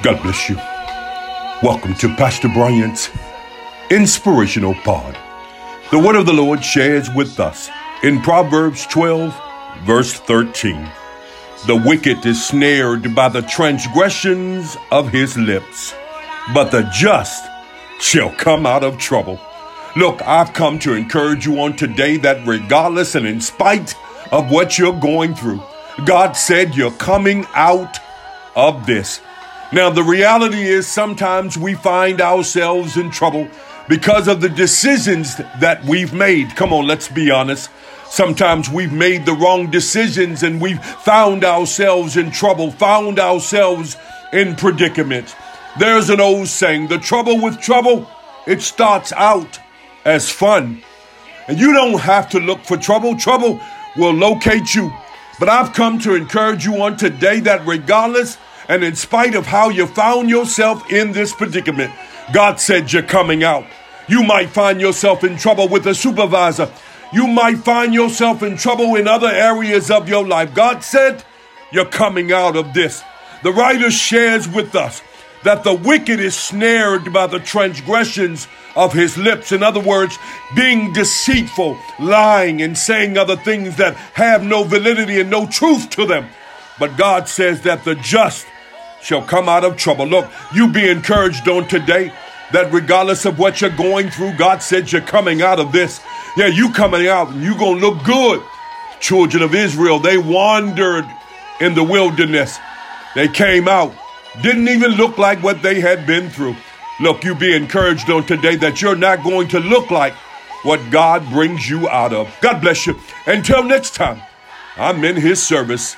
God bless you. Welcome to Pastor Bryant's Inspirational Pod. The word of the Lord shares with us in Proverbs 12, verse 13. The wicked is snared by the transgressions of his lips, but the just shall come out of trouble. Look, I've come to encourage you on today that regardless and in spite of what you're going through, God said you're coming out of this. Now, the reality is sometimes we find ourselves in trouble because of the decisions that we've made. Come on, let's be honest. Sometimes we've made the wrong decisions and we've found ourselves in trouble, found ourselves in predicament. There's an old saying the trouble with trouble, it starts out as fun. And you don't have to look for trouble, trouble will locate you. But I've come to encourage you on today that regardless and in spite of how you found yourself in this predicament, God said you're coming out. You might find yourself in trouble with a supervisor. You might find yourself in trouble in other areas of your life. God said you're coming out of this. The writer shares with us that the wicked is snared by the transgressions of his lips. In other words, being deceitful, lying, and saying other things that have no validity and no truth to them. But God says that the just shall come out of trouble. Look, you be encouraged on today that regardless of what you're going through, God said you're coming out of this. Yeah, you coming out and you gonna look good. Children of Israel, they wandered in the wilderness. They came out, didn't even look like what they had been through. Look, you be encouraged on today that you're not going to look like what God brings you out of. God bless you. Until next time, I'm in his service.